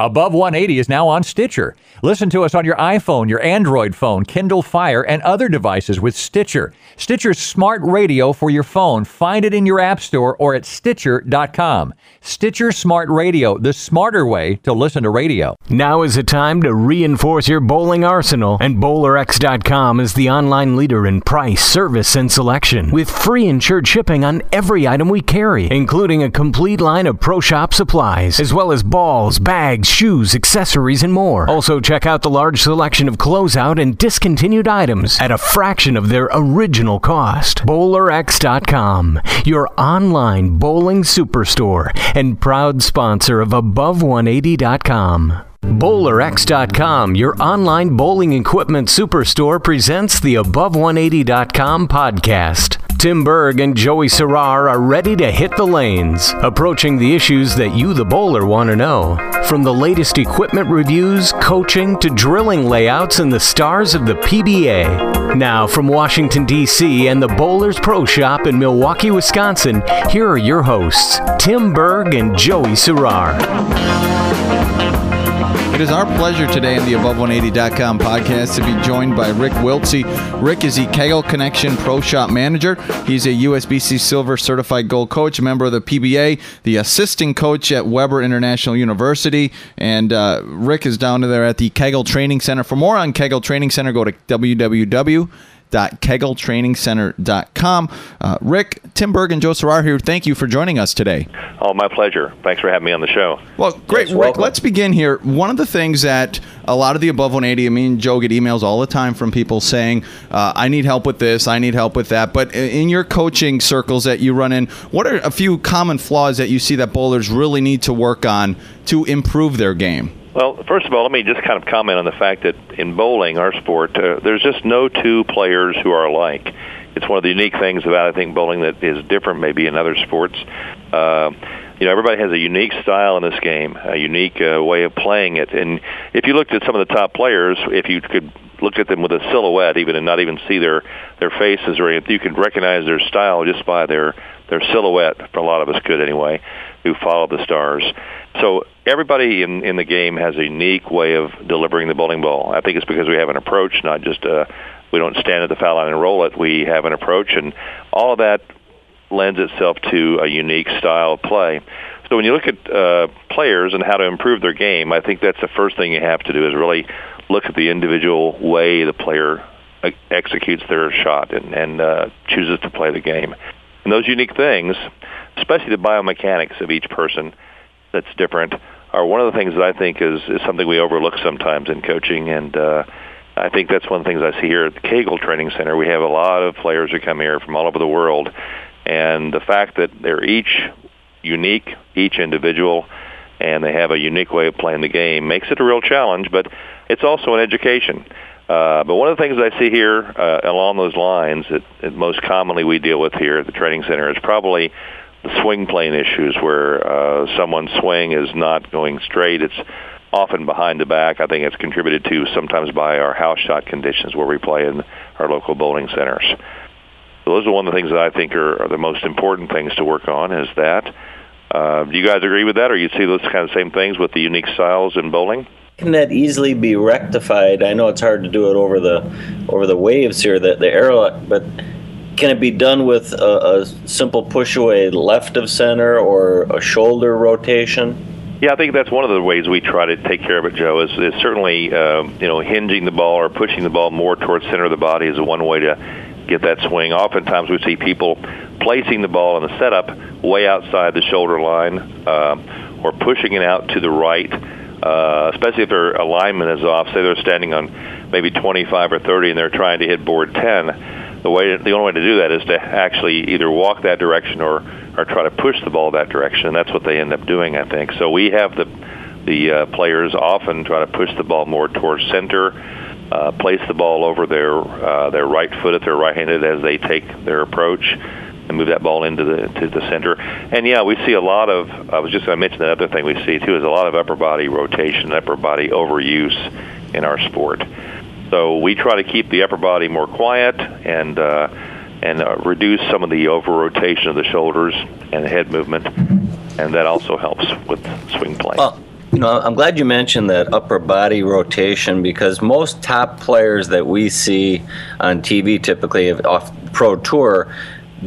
Above 180 is now on Stitcher. Listen to us on your iPhone, your Android phone, Kindle Fire, and other devices with Stitcher. Stitcher's smart radio for your phone. Find it in your App Store or at Stitcher.com. Stitcher Smart Radio, the smarter way to listen to radio. Now is the time to reinforce your bowling arsenal, and BowlerX.com is the online leader in price, service, and selection, with free insured shipping on every item we carry, including a complete line of Pro Shop supplies, as well as balls, bags, shoes, accessories, and more. Also, check out the large selection of closeout and discontinued items at a fraction of their original cost. BowlerX.com, your online bowling superstore and proud sponsor of Above180.com. BowlerX.com, your online bowling equipment superstore, presents the Above180.com podcast. Tim Berg and Joey Serrar are ready to hit the lanes, approaching the issues that you, the bowler, want to know. From the latest equipment reviews, coaching, to drilling layouts and the stars of the PBA. Now, from Washington, D.C. and the Bowlers Pro Shop in Milwaukee, Wisconsin, here are your hosts, Tim Berg and Joey Serrar. It is our pleasure today in the Above180.com podcast to be joined by Rick Wiltse. Rick is the Kegel Connection Pro Shop Manager. He's a USBC Silver Certified Gold Coach, member of the PBA, the assistant coach at Webber International University, and uh, Rick is down there at the Kegel Training Center. For more on Kegel Training Center, go to www www.kegeltrainingcenter.com. Uh, Rick, Tim Berg, and Joe Serrar here. Thank you for joining us today. Oh, my pleasure. Thanks for having me on the show. Well, great. Rick, let's begin here. One of the things that a lot of the above 180, I mean, Joe get emails all the time from people saying, uh, I need help with this, I need help with that. But in your coaching circles that you run in, what are a few common flaws that you see that bowlers really need to work on to improve their game? Well, first of all, let me just kind of comment on the fact that in bowling, our sport, uh, there's just no two players who are alike. It's one of the unique things about I think bowling that is different maybe in other sports. Uh, you know, everybody has a unique style in this game, a unique uh, way of playing it. And if you looked at some of the top players, if you could look at them with a silhouette, even and not even see their their faces or anything, you could recognize their style just by their their silhouette. For a lot of us, could anyway, who follow the stars. So everybody in in the game has a unique way of delivering the bowling ball. I think it's because we have an approach, not just uh, we don't stand at the foul line and roll it. We have an approach, and all of that lends itself to a unique style of play. So when you look at uh, players and how to improve their game, I think that's the first thing you have to do is really look at the individual way the player uh, executes their shot and, and uh, chooses to play the game. And those unique things, especially the biomechanics of each person, that's different, are one of the things that I think is, is something we overlook sometimes in coaching. And uh, I think that's one of the things I see here at the Kegel Training Center. We have a lot of players who come here from all over the world, and the fact that they're each unique, each individual, and they have a unique way of playing the game makes it a real challenge, but it's also an education. Uh, but one of the things I see here uh, along those lines that, that most commonly we deal with here at the training center is probably the swing plane issues where uh, someone's swing is not going straight. It's often behind the back. I think it's contributed to sometimes by our house shot conditions where we play in our local bowling centers. So those are one of the things that I think are, are the most important things to work on is that. Uh, do you guys agree with that, or you see those kind of same things with the unique styles in bowling? Can that easily be rectified? I know it's hard to do it over the over the waves here, the, the arrow, but can it be done with a, a simple push away left of center or a shoulder rotation? Yeah, I think that's one of the ways we try to take care of it, Joe. Is, is certainly uh, you know hinging the ball or pushing the ball more towards center of the body is one way to get that swing. Oftentimes we see people placing the ball in the setup way outside the shoulder line uh, or pushing it out to the right, uh, especially if their alignment is off. Say they're standing on maybe 25 or 30 and they're trying to hit board 10. The way, the only way to do that is to actually either walk that direction or, or try to push the ball that direction. And that's what they end up doing, I think. So we have the the uh, players often try to push the ball more towards center uh, place the ball over their uh, their right foot if they're right-handed as they take their approach and move that ball into the to the center. And yeah, we see a lot of. I was just going to mention the other thing we see too is a lot of upper body rotation, upper body overuse in our sport. So we try to keep the upper body more quiet and uh, and uh, reduce some of the over rotation of the shoulders and head movement, and that also helps with swing plane. Well, You know, I'm glad you mentioned that upper body rotation because most top players that we see on TV, typically off pro tour,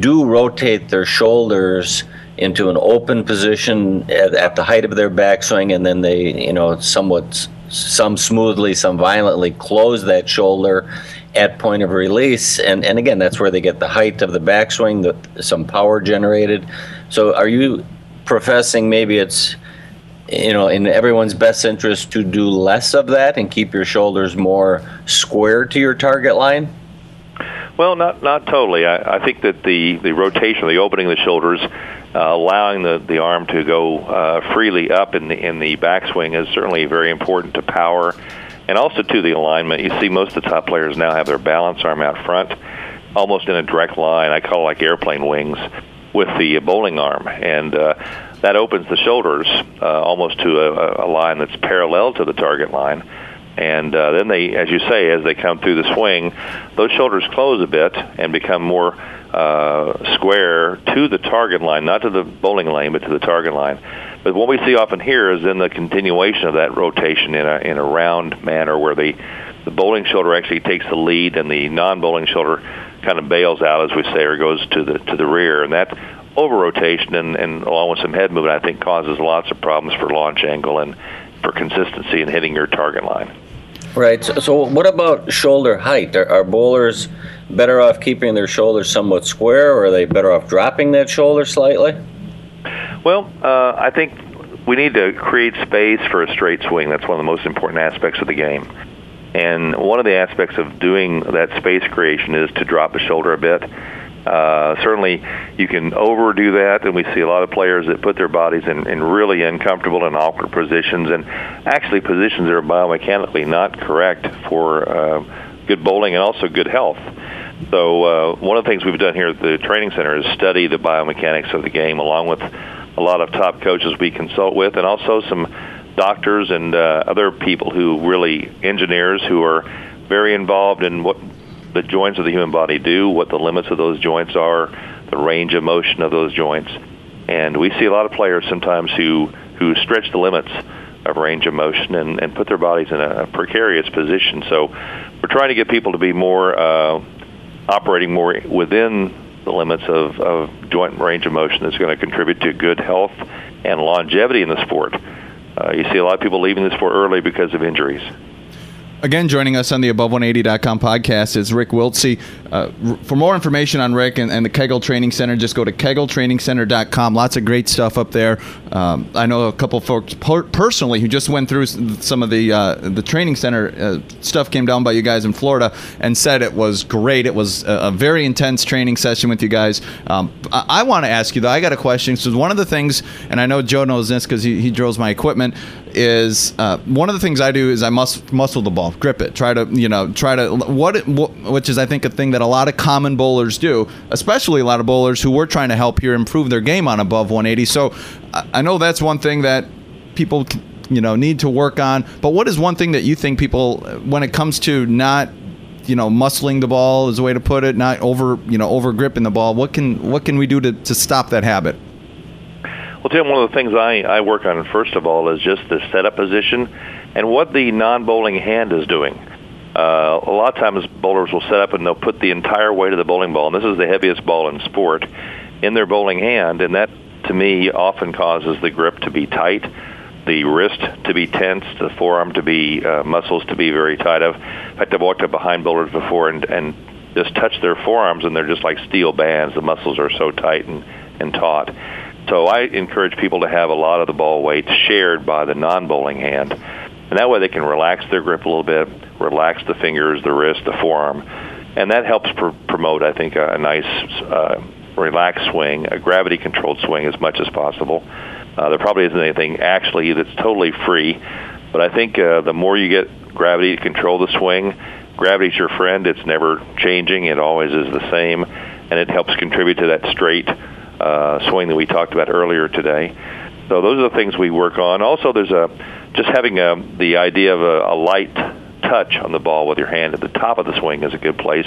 do rotate their shoulders into an open position at, at the height of their backswing, and then they, you know, somewhat, some smoothly, some violently close that shoulder at point of release. And, and again, that's where they get the height of the backswing, the, some power generated. So are you professing maybe it's you know in everyone's best interest to do less of that and keep your shoulders more square to your target line? Well, not not totally. I, I think that the the rotation, the opening of the shoulders, uh, allowing the the arm to go uh, freely up in the in the backswing is certainly very important to power, and also to the alignment. You see, most of the top players now have their balance arm out front, almost in a direct line. I call it like airplane wings with the bowling arm, and uh, that opens the shoulders uh, almost to a, a line that's parallel to the target line and uh, then they, as you say, as they come through the swing, those shoulders close a bit and become more uh, square to the target line, not to the bowling lane, but to the target line. But what we see often here is in the continuation of that rotation in a in a round manner, where the the bowling shoulder actually takes the lead, and the non-bowling shoulder kind of bails out, as we say, or goes to the to the rear, and that over rotation and, and along with some head movement, I think causes lots of problems for launch angle and for consistency in hitting your target line. Right. So, so what about shoulder height? Are, are, bowlers better off keeping their shoulders somewhat square, or are they better off dropping that shoulder slightly? Well, uh, I think we need to create space for a straight swing. That's one of the most important aspects of the game. And one of the aspects of doing that space creation is to drop the shoulder a bit uh, certainly, you can overdo that, and we see a lot of players that put their bodies in, in really uncomfortable and awkward positions, and actually positions that are biomechanically not correct for uh, good bowling and also good health. So uh, one of the things we've done here at the training center is study the biomechanics of the game, along with a lot of top coaches we consult with, and also some doctors and uh, other people who really engineers who are very involved in what the joints of the human body do, what the limits of those joints are, the range of motion of those joints. And we see a lot of players sometimes who, who stretch the limits of range of motion and, and put their bodies in a precarious position. So we're trying to get people to be more uh, operating more within the limits of, of joint range of motion that's going to contribute to good health and longevity in the sport. Uh, you see a lot of people leaving the sport early because of injuries. Again, joining us on the Above180.com podcast is Rick Wiltse. Uh, for more information on Rick and, and, the Kegel Training Center, just go to kegeltrainingcenter.com. Lots of great stuff up there. Um, I know a couple folks per- personally who just went through some of the uh, the training center uh, stuff came down by you guys in Florida and said it was great. It was a, a very intense training session with you guys. Um, I, I want to ask you though. I got a question. So one of the things, and I know Joe knows this because he, he drills my equipment is uh, one of the things I do is I must muscle the ball, grip it, try to you know try to what, what which is I think a thing that a lot of common bowlers do, especially a lot of bowlers who we're trying to help here improve their game on above 180. So I know that's one thing that people you know need to work on. But what is one thing that you think people when it comes to not you know muscling the ball is a way to put it, not over you know over gripping the ball. What can what can we do to, to stop that habit? Well, Tim, one of the things I, I work on first of all is just the setup position and what the non-bowling hand is doing. Uh, a lot of times bowlers will set up and they'll put the entire weight of the bowling ball, and this is the heaviest ball in sport, in their bowling hand, and that to me often causes the grip to be tight, the wrist to be tense, the forearm to be uh, muscles to be very tight. I've, in fact, I've walked up behind bowlers before and, and just touched their forearms, and they're just like steel bands. The muscles are so tight and, and taut. So I encourage people to have a lot of the ball weight shared by the non-bowling hand. And that way they can relax their grip a little bit, relax the fingers, the wrist, the forearm. And that helps pr- promote, I think, a, a nice uh, relaxed swing, a gravity-controlled swing as much as possible. Uh, there probably isn't anything actually that's totally free, but I think uh, the more you get gravity to control the swing, gravity's your friend. It's never changing. It always is the same, and it helps contribute to that straight uh, swing that we talked about earlier today. So those are the things we work on. Also, there's a just having a, the idea of a, a light touch on the ball with your hand at the top of the swing is a good place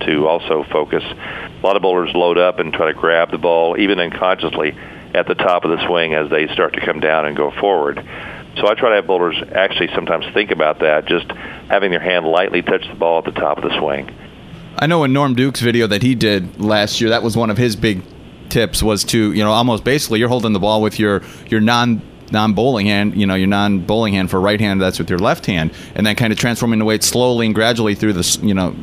to also focus. A lot of bowlers load up and try to grab the ball, even unconsciously, at the top of the swing as they start to come down and go forward. So I try to have bowlers actually sometimes think about that, just having their hand lightly touch the ball at the top of the swing. I know in Norm Duke's video that he did last year, that was one of his big tips was to you know almost basically you're holding the ball with your your non non bowling hand, you know, your non bowling hand for right hand, that's with your left hand, and then kind of transforming the weight slowly and gradually through the, you know,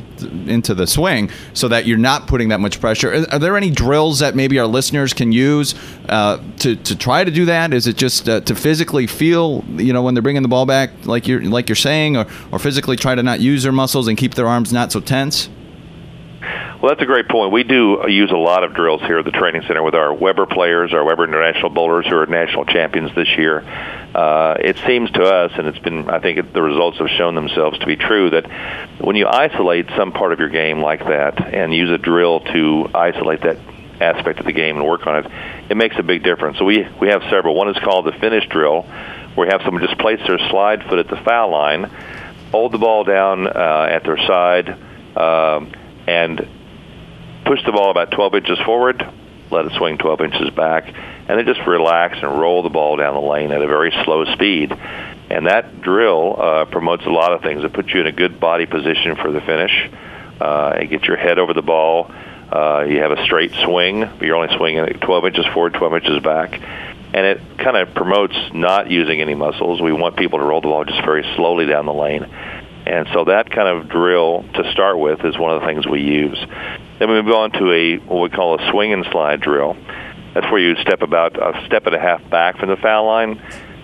into the swing so that you're not putting that much pressure. Are, are there any drills that maybe our listeners can use uh, to, to try to do that? Is it just uh, to physically feel, you know, when they're bringing the ball back, like you're, like you're saying, or, or physically try to not use their muscles and keep their arms not so tense? Well, that's a great point. We do use a lot of drills here at the training center with our Webber players, our Webber International bowlers who are national champions this year. Uh, it seems to us, and it's been, I think it, the results have shown themselves to be true, that when you isolate some part of your game like that and use a drill to isolate that aspect of the game and work on it, it makes a big difference. So we, we have several. One is called the finish drill, where we have someone just place their slide foot at the foul line, hold the ball down uh, at their side, um, and push the ball about 12 inches forward, let it swing 12 inches back, and then just relax and roll the ball down the lane at a very slow speed. And that drill uh, promotes a lot of things. It puts you in a good body position for the finish. Uh, it gets your head over the ball. Uh, you have a straight swing. But you're only swinging 12 inches forward, 12 inches back. And it kind of promotes not using any muscles. We want people to roll the ball just very slowly down the lane. And so that kind of drill to start with is one of the things we use. Then we move on to a what we call a swing and slide drill. That's where you step about a step and a half back from the foul line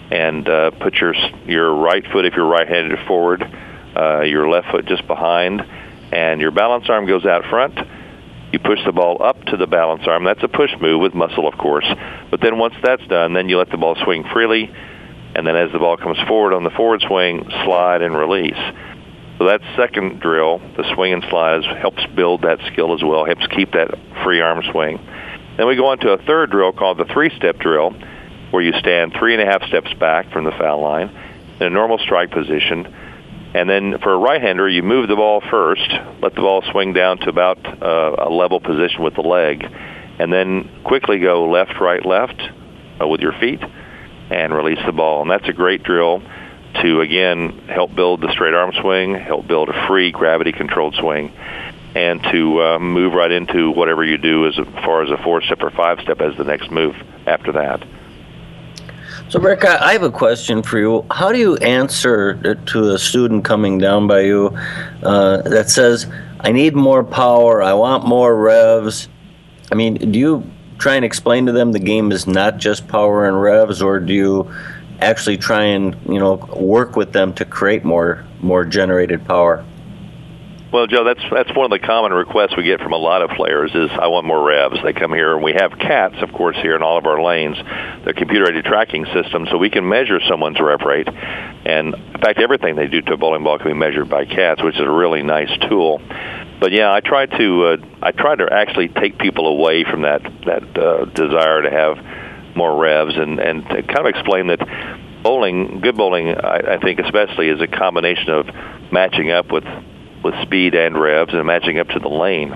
and uh, put your your right foot, if you're right-handed, forward, uh, your left foot just behind, and your balance arm goes out front. You push the ball up to the balance arm. That's a push move with muscle, of course. But then once that's done, then you let the ball swing freely, and then as the ball comes forward on the forward swing, slide and release. So that second drill, the swing and slide, helps build that skill as well, helps keep that free arm swing. Then we go on to a third drill called the three-step drill, where you stand three and a half steps back from the foul line in a normal strike position. And then for a right-hander, you move the ball first, let the ball swing down to about uh, a level position with the leg, and then quickly go left, right, left uh, with your feet and release the ball. And that's a great drill to again help build the straight arm swing, help build a free gravity controlled swing, and to uh, move right into whatever you do as far as a four step or five step as the next move after that. So, Rick, I have a question for you. How do you answer to a student coming down by you uh, that says, I need more power, I want more revs? I mean, do you try and explain to them the game is not just power and revs, or do you actually try and you know work with them to create more more generated power. Well, Joe, that's that's one of the common requests we get from a lot of players is I want more revs. They come here and we have CATS, of course, here in all of our lanes, the computer-aided tracking system, so we can measure someone's rev rate. And in fact, everything they do to a bowling ball can be measured by CATS, which is a really nice tool. But yeah, I try to uh, I try to actually take people away from that that uh, desire to have more revs and and kind of explain that bowling, good bowling, I, I think especially is a combination of matching up with with speed and revs and matching up to the lane.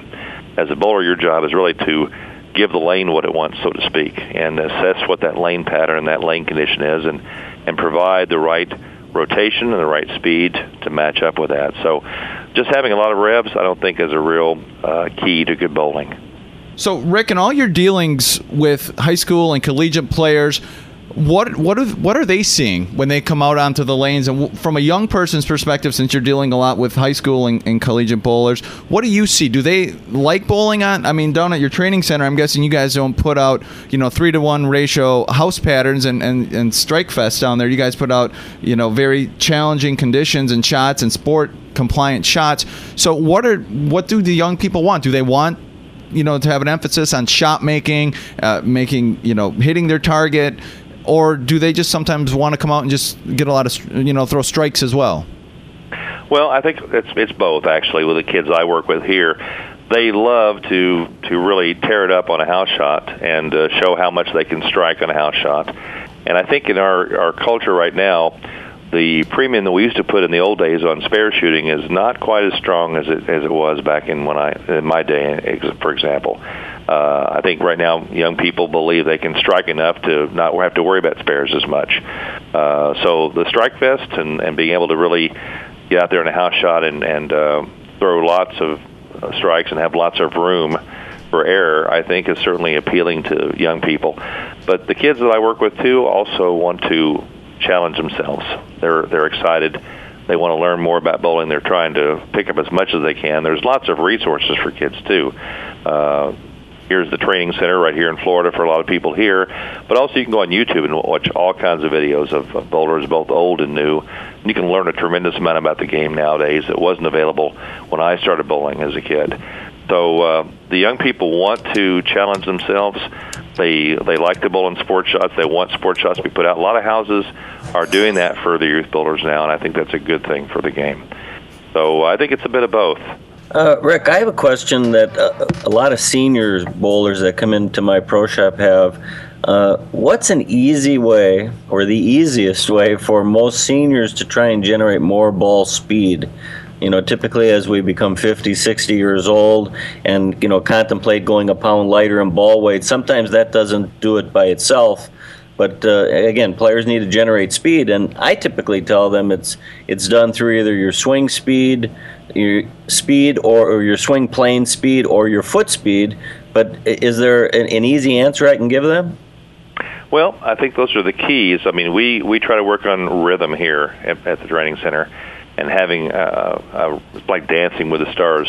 As a bowler, your job is really to give the lane what it wants, so to speak, and assess what that lane pattern that lane condition is, and and provide the right rotation and the right speed to match up with that. So, just having a lot of revs, I don't think is a real uh, key to good bowling. So, Rick, in all your dealings with high school and collegiate players, what what are what are they seeing when they come out onto the lanes? And from a young person's perspective, since you're dealing a lot with high school and, and, collegiate bowlers, what do you see? Do they like bowling on? I mean, down at your training center, I'm guessing you guys don't put out you know three to one ratio house patterns and and, and strike fest down there. You guys put out you know very challenging conditions and shots and sport compliant shots. So what are what do the young people want? Do they want you know to have an emphasis on shot making, uh, making you know hitting their target, or do they just sometimes want to come out and just get a lot of you know throw strikes as well? Well, I think it's it's both actually. With the kids I work with here, they love to to really tear it up on a house shot and uh, show how much they can strike on a house shot. And I think in our our culture right now the premium that we used to put in the old days on spare shooting is not quite as strong as it as it was back in when I in my day, for example. Uh, I think right now young people believe they can strike enough to not have to worry about spares as much. Uh, so the strike fest and, and being able to really get out there in a house shot and, and uh, throw lots of uh, strikes and have lots of room for error, I think is certainly appealing to young people. But the kids that I work with too also want to challenge themselves. They're they're excited. They want to learn more about bowling. They're trying to pick up as much as they can. There's lots of resources for kids too. Uh, here's the training center right here in Florida for a lot of people here. But also you can go on YouTube and watch all kinds of videos of, bowlers, both old and new. And you can learn a tremendous amount about the game nowadays that wasn't available when I started bowling as a kid. So uh, the young people want to challenge themselves. They they like to bowl in sports shots. They want sports shots to be put out. A lot of houses are doing that for the youth bowlers now, and I think that's a good thing for the game. So I think it's a bit of both. Uh, Rick, I have a question that uh, a lot of seniors bowlers that come into my pro shop have. Uh, what's an easy way, or the easiest way, for most seniors to try and generate more ball speed? You know, typically as we become 50, 60 years old and, you know, contemplate going a pound lighter in ball weight, sometimes that doesn't do it by itself. But uh, again, players need to generate speed, and I typically tell them it's it's done through either your swing speed, your speed, or, or your swing plane speed, or your foot speed. But is there an, an easy answer I can give them? Well, I think those are the keys. I mean, we we try to work on rhythm here at, at the training center, and having uh, uh, like dancing with the stars,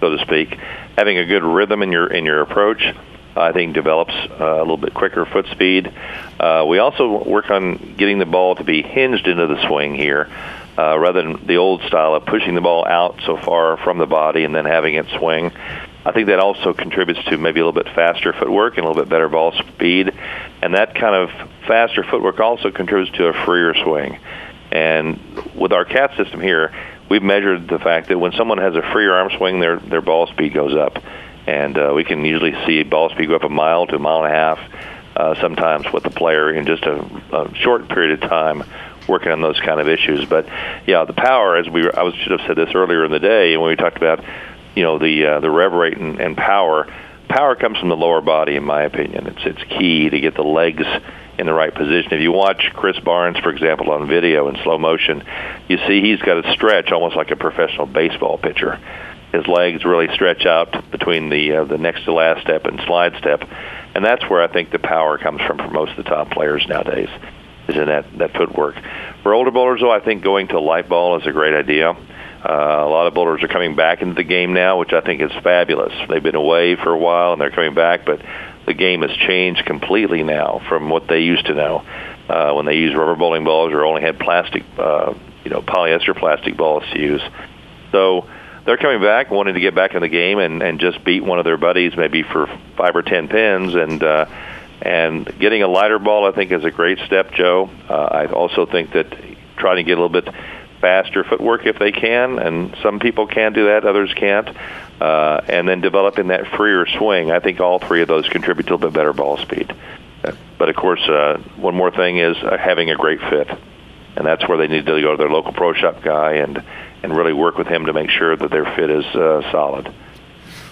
so to speak, having a good rhythm in your in your approach I think develops uh, a little bit quicker foot speed. Uh, we also work on getting the ball to be hinged into the swing here, uh, rather than the old style of pushing the ball out so far from the body and then having it swing. I think that also contributes to maybe a little bit faster footwork and a little bit better ball speed, and that kind of faster footwork also contributes to a freer swing. And with our CAT system here, we've measured the fact that when someone has a freer arm swing, their their ball speed goes up and uh, we can usually see ball speed go up a mile to a mile and a half uh, sometimes with the player in just a, a short period of time working on those kind of issues. But yeah, the power, as we were, I was, should have said this earlier in the day when we talked about you know the uh, the rev rate and, and power. Power comes from the lower body, in my opinion. It's it's key to get the legs in the right position. If you watch Chris Barnes, for example, on video in slow motion, you see he's got a stretch almost like a professional baseball pitcher his legs really stretch out between the uh, the next to last step and slide step, and that's where I think the power comes from for most of the top players nowadays, is in that that footwork. For older bowlers, though, I think going to light ball is a great idea. Uh, a lot of bowlers are coming back into the game now, which I think is fabulous. They've been away for a while and they're coming back, but the game has changed completely now from what they used to know. Uh, when they used rubber bowling balls or only had plastic, uh, you know, polyester plastic balls to use. So they're coming back, wanting to get back in the game and, and just beat one of their buddies, maybe for five or ten pins, and uh, and getting a lighter ball, I think, is a great step, Joe. Uh, I also think that trying to get a little bit faster footwork if they can, and some people can do that, others can't. Uh, and then developing that freer swing. I think all three of those contribute to a bit better ball speed. But of course, uh, one more thing is uh, having a great fit, and that's where they need to go to their local pro shop guy and and really work with him to make sure that their fit is uh, solid.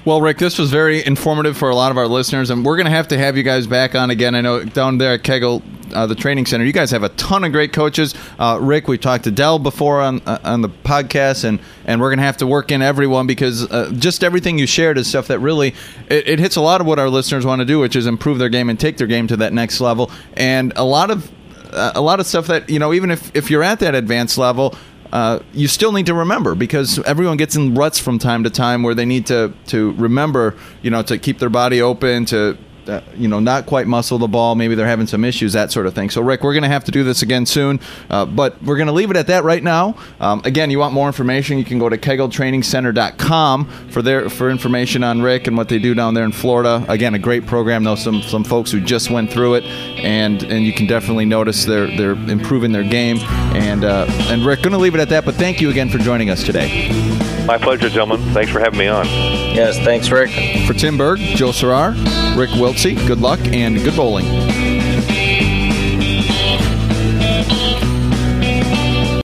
Well, Rick, this was very informative for a lot of our listeners, and we're going to have to have you guys back on again. I know down there at Kegel, uh, the training center, you guys have a ton of great coaches. Uh, Rick, we talked to Del before on uh, on the podcast, and and we're going to have to work in everyone because uh, just everything you shared is stuff that really it, it hits a lot of what our listeners want to do, which is improve their game and take their game to that next level. And a lot of uh, a lot of stuff that you know, even if if you're at that advanced level uh, you still need to remember because everyone gets in ruts from time to time where they need to to remember, you know, to keep their body open, to uh, you know, not quite muscle the ball. Maybe they're having some issues, that sort of thing. So, Rick, we're going to have to do this again soon, uh, but we're going to leave it at that right now. Um, again, you want more information, you can go to kegeltrainingcenter.com for their for information on Rick and what they do down there in Florida. Again, a great program. Know some some folks who just went through it, and and you can definitely notice they're they're improving their game. And uh, and Rick, going to leave it at that. But thank you again for joining us today. My pleasure, gentlemen. Thanks for having me on. Yes, thanks, Rick. For Tim Berg, Joe Serrar, Rick Wiltse, good luck and good bowling.